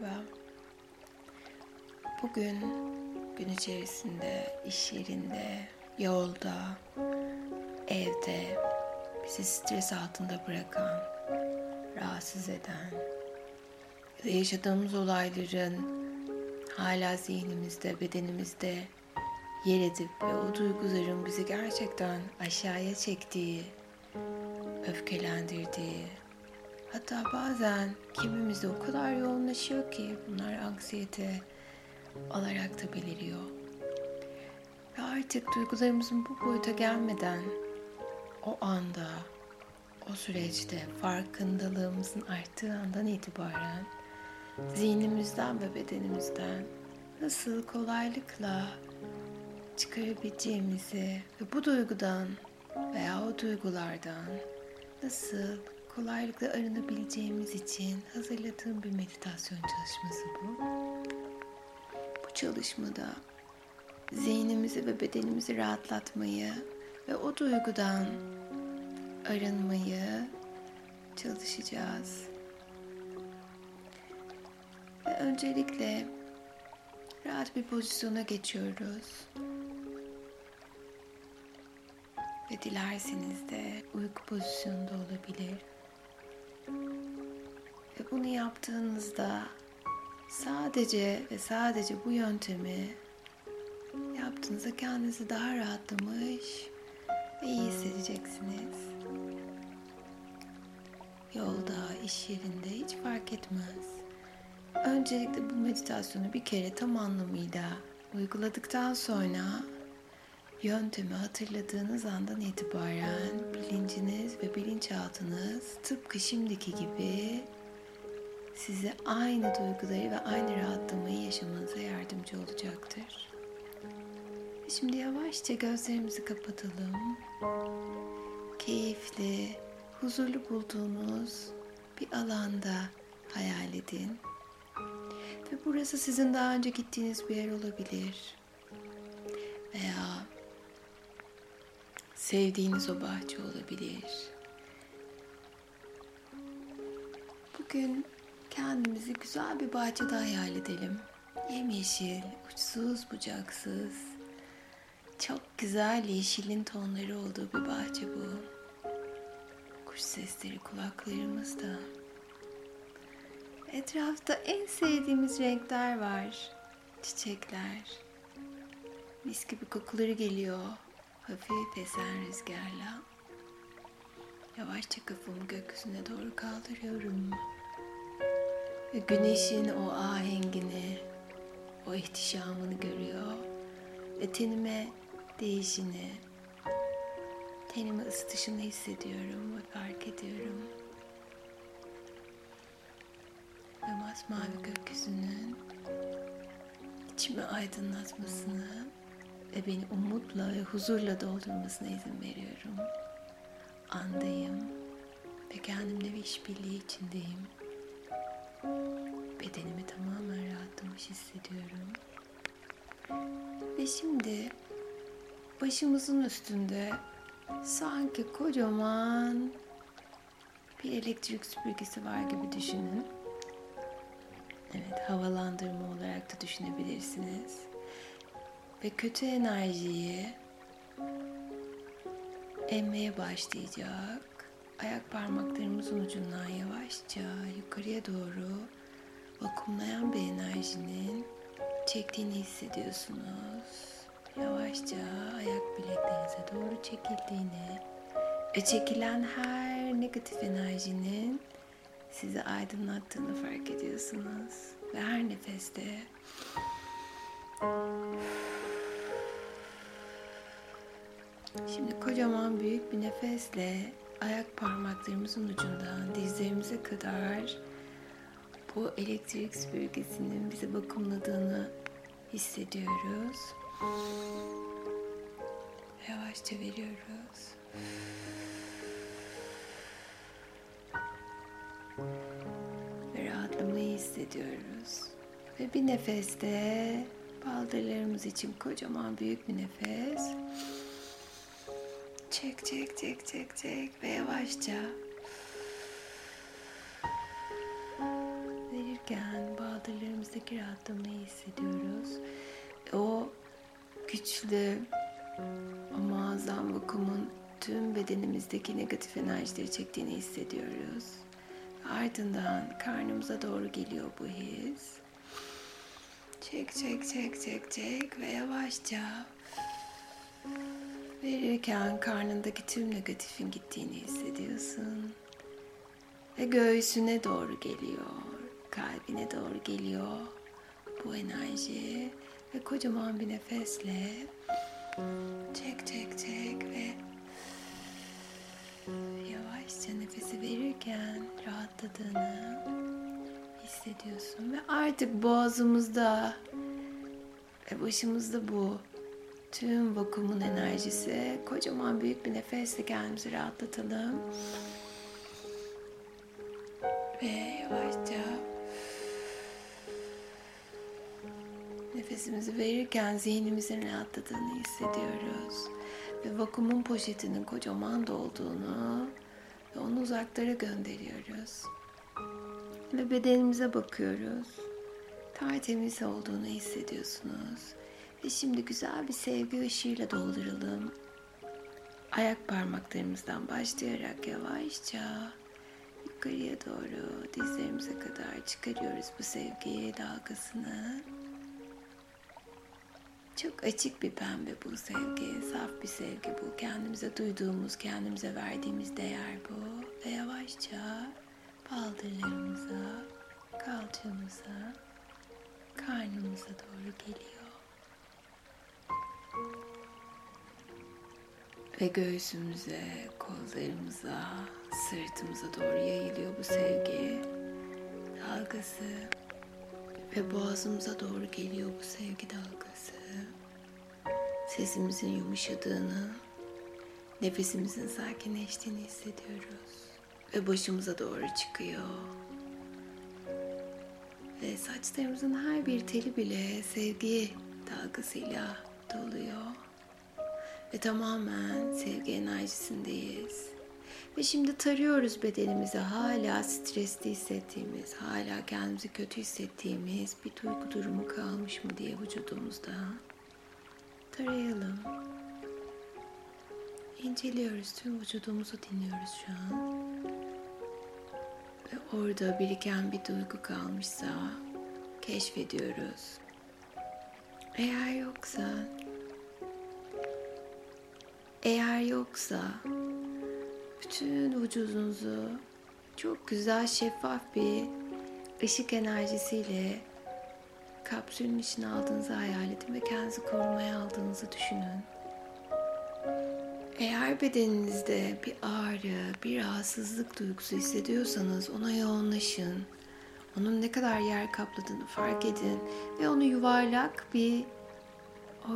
Merhaba. Bugün gün içerisinde, iş yerinde, yolda, evde bizi stres altında bırakan, rahatsız eden ya da yaşadığımız olayların hala zihnimizde, bedenimizde yer edip ve o duyguların bizi gerçekten aşağıya çektiği, öfkelendirdiği, Hatta bazen kimimizde o kadar yoğunlaşıyor ki bunlar anksiyete olarak da beliriyor. Ve artık duygularımızın bu boyuta gelmeden o anda, o süreçte farkındalığımızın arttığı andan itibaren zihnimizden ve bedenimizden nasıl kolaylıkla çıkarabileceğimizi ve bu duygudan veya o duygulardan nasıl kolaylıkla arınabileceğimiz için hazırladığım bir meditasyon çalışması bu. Bu çalışmada zihnimizi ve bedenimizi rahatlatmayı ve o duygudan arınmayı çalışacağız. Ve öncelikle rahat bir pozisyona geçiyoruz. Ve dilerseniz de uyku pozisyonunda olabilir. Ve bunu yaptığınızda sadece ve sadece bu yöntemi yaptığınızda kendinizi daha rahatlamış ve iyi hissedeceksiniz. Yolda, iş yerinde hiç fark etmez. Öncelikle bu meditasyonu bir kere tam anlamıyla uyguladıktan sonra Yöntemi hatırladığınız andan itibaren bilinciniz ve bilinçaltınız tıpkı şimdiki gibi size aynı duyguları ve aynı rahatlamayı yaşamanıza yardımcı olacaktır. Şimdi yavaşça gözlerimizi kapatalım. Keyifli, huzurlu bulduğunuz bir alanda hayal edin. Ve burası sizin daha önce gittiğiniz bir yer olabilir. Veya sevdiğiniz o bahçe olabilir. Bugün kendimizi güzel bir bahçede hayal edelim. Yemyeşil, uçsuz bucaksız, çok güzel yeşilin tonları olduğu bir bahçe bu. Kuş sesleri kulaklarımızda. Etrafta en sevdiğimiz renkler var. Çiçekler. Mis gibi kokuları geliyor hafif esen rüzgarla yavaşça kafamı gökyüzüne doğru kaldırıyorum. Ve güneşin o ahengini, o ihtişamını görüyor. Ve tenime değişini, tenimi ısıtışını hissediyorum ve fark ediyorum. Ve masmavi gökyüzünün içimi aydınlatmasını ve beni umutla ve huzurla doldurmasına izin veriyorum. Andayım ve kendimle bir işbirliği içindeyim. Bedenimi tamamen rahatlamış hissediyorum. Ve şimdi başımızın üstünde sanki kocaman bir elektrik süpürgesi var gibi düşünün. Evet, havalandırma olarak da düşünebilirsiniz ve kötü enerjiyi emmeye başlayacak. Ayak parmaklarımızın ucundan yavaşça yukarıya doğru vakumlayan bir enerjinin çektiğini hissediyorsunuz. Yavaşça ayak bileklerinize doğru çekildiğini ve çekilen her negatif enerjinin sizi aydınlattığını fark ediyorsunuz. Ve her nefeste Şimdi kocaman büyük bir nefesle ayak parmaklarımızın ucundan dizlerimize kadar bu elektrik süpürgesinin bizi vakumladığını hissediyoruz. Yavaşça veriyoruz. Ve rahatlamayı hissediyoruz. Ve bir nefeste baldırlarımız için kocaman büyük bir nefes. Çek çek çek çek çek ve yavaşça verirken karnımızdaki rahatlamayı hissediyoruz. O güçlü, o muazzam vakumun tüm bedenimizdeki negatif enerjileri çektiğini hissediyoruz. Ardından karnımıza doğru geliyor bu his. Çek çek çek çek çek ve yavaşça verirken karnındaki tüm negatifin gittiğini hissediyorsun. Ve göğsüne doğru geliyor, kalbine doğru geliyor bu enerji ve kocaman bir nefesle çek çek çek ve yavaşça nefesi verirken rahatladığını hissediyorsun ve artık boğazımızda ve başımızda bu tüm vakumun enerjisi kocaman büyük bir nefesle kendimizi rahatlatalım ve yavaşça nefesimizi verirken zihnimizin rahatladığını hissediyoruz ve vakumun poşetinin kocaman dolduğunu ve onu uzaklara gönderiyoruz. Ve bedenimize bakıyoruz. Tertemiz olduğunu hissediyorsunuz. Ve şimdi güzel bir sevgi ışığıyla dolduralım. Ayak parmaklarımızdan başlayarak yavaşça yukarıya doğru dizlerimize kadar çıkarıyoruz bu sevgi dalgasını. Çok açık bir pembe bu sevgi, saf bir sevgi bu. Kendimize duyduğumuz, kendimize verdiğimiz değer bu. Ve yavaşça baldırlarımıza, kalçamıza, karnımıza doğru geliyor. Ve göğsümüze, kollarımıza, sırtımıza doğru yayılıyor bu sevgi dalgası. Ve boğazımıza doğru geliyor bu sevgi dalgası. Sesimizin yumuşadığını, nefesimizin sakinleştiğini hissediyoruz. Ve başımıza doğru çıkıyor. Ve saçlarımızın her bir teli bile sevgi dalgasıyla doluyor. Ve tamamen sevgi enerjisindeyiz. Ve şimdi tarıyoruz bedenimizi hala stresli hissettiğimiz, hala kendimizi kötü hissettiğimiz bir duygu durumu kalmış mı diye vücudumuzda. Tarayalım. İnceliyoruz, tüm vücudumuzu dinliyoruz şu an. Ve orada biriken bir duygu kalmışsa keşfediyoruz. Eğer yoksa eğer yoksa bütün vücudunuzu çok güzel şeffaf bir ışık enerjisiyle kapsülün içine aldığınızı hayal edin ve kendinizi korumaya aldığınızı düşünün. Eğer bedeninizde bir ağrı, bir rahatsızlık duygusu hissediyorsanız ona yoğunlaşın. Onun ne kadar yer kapladığını fark edin ve onu yuvarlak bir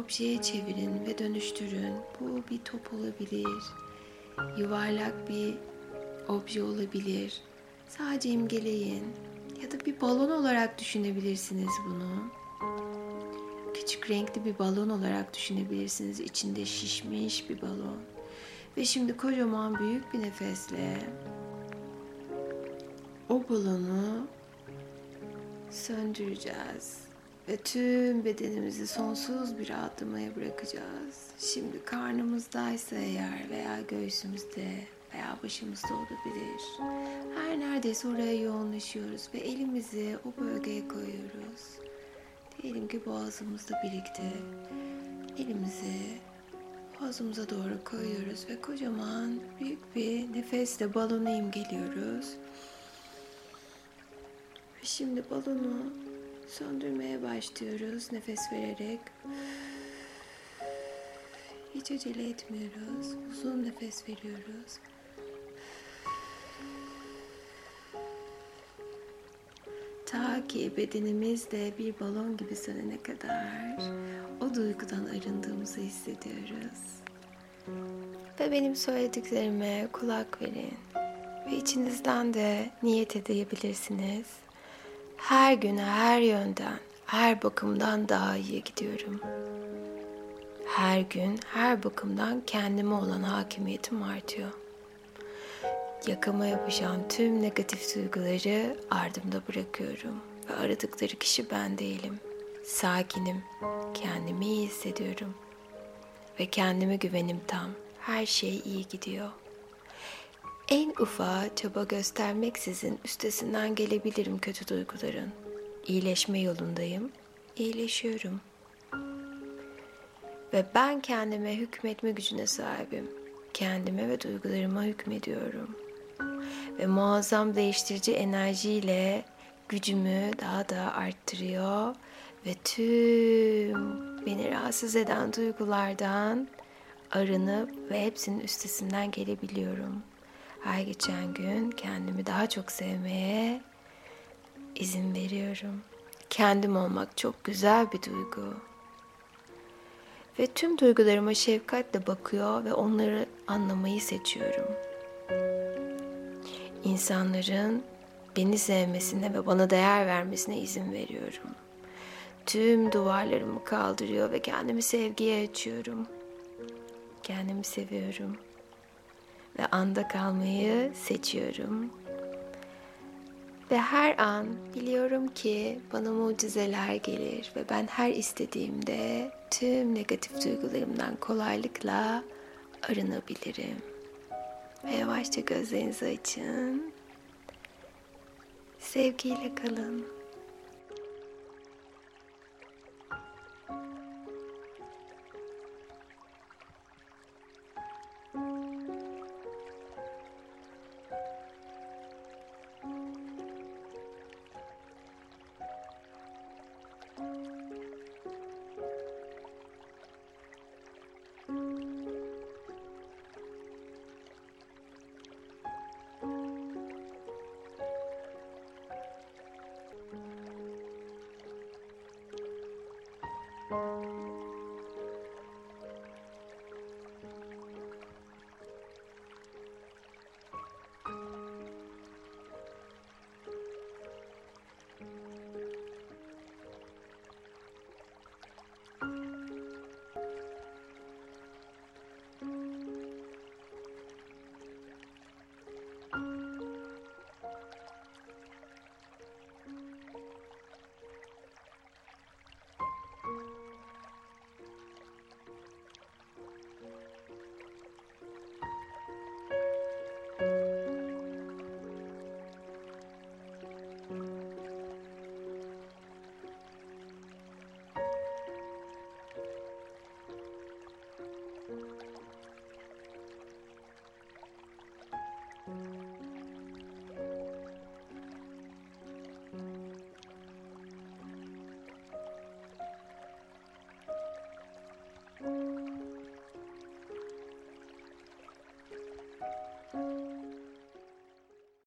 objeye çevirin ve dönüştürün. Bu bir top olabilir, yuvarlak bir obje olabilir. Sadece imgeleyin ya da bir balon olarak düşünebilirsiniz bunu. Küçük renkli bir balon olarak düşünebilirsiniz. İçinde şişmiş bir balon. Ve şimdi kocaman büyük bir nefesle o balonu söndüreceğiz. Ve tüm bedenimizi sonsuz bir rahatlamaya bırakacağız. Şimdi karnımızdaysa eğer veya göğsümüzde veya başımızda olabilir. Her neredeyse oraya yoğunlaşıyoruz ve elimizi o bölgeye koyuyoruz. Diyelim ki boğazımızda birikti. Elimizi boğazımıza doğru koyuyoruz ve kocaman büyük bir nefesle balonu imgeliyoruz. Ve şimdi balonu söndürmeye başlıyoruz nefes vererek. Hiç acele etmiyoruz. Uzun nefes veriyoruz. Ta ki bedenimiz de bir balon gibi sönene kadar o duygudan arındığımızı hissediyoruz. Ve benim söylediklerime kulak verin. Ve içinizden de niyet edebilirsiniz. Her güne her yönden, her bakımdan daha iyi gidiyorum. Her gün her bakımdan kendime olan hakimiyetim artıyor. Yakama yapışan tüm negatif duyguları ardımda bırakıyorum. Ve aradıkları kişi ben değilim. Sakinim. Kendimi iyi hissediyorum. Ve kendime güvenim tam. Her şey iyi gidiyor. En ufağı çaba göstermeksizin üstesinden gelebilirim kötü duyguların. İyileşme yolundayım. İyileşiyorum. Ve ben kendime hükmetme gücüne sahibim. Kendime ve duygularıma hükmediyorum. Ve muazzam değiştirici enerjiyle gücümü daha da arttırıyor ve tüm beni rahatsız eden duygulardan arınıp ve hepsinin üstesinden gelebiliyorum. Her geçen gün kendimi daha çok sevmeye izin veriyorum. Kendim olmak çok güzel bir duygu. Ve tüm duygularıma şefkatle bakıyor ve onları anlamayı seçiyorum. İnsanların beni sevmesine ve bana değer vermesine izin veriyorum. Tüm duvarlarımı kaldırıyor ve kendimi sevgiye açıyorum. Kendimi seviyorum. Ve anda kalmayı seçiyorum. Ve her an biliyorum ki bana mucizeler gelir ve ben her istediğimde tüm negatif duygularımdan kolaylıkla arınabilirim. Ve yavaşça gözlerinizi açın. Sevgiyle kalın.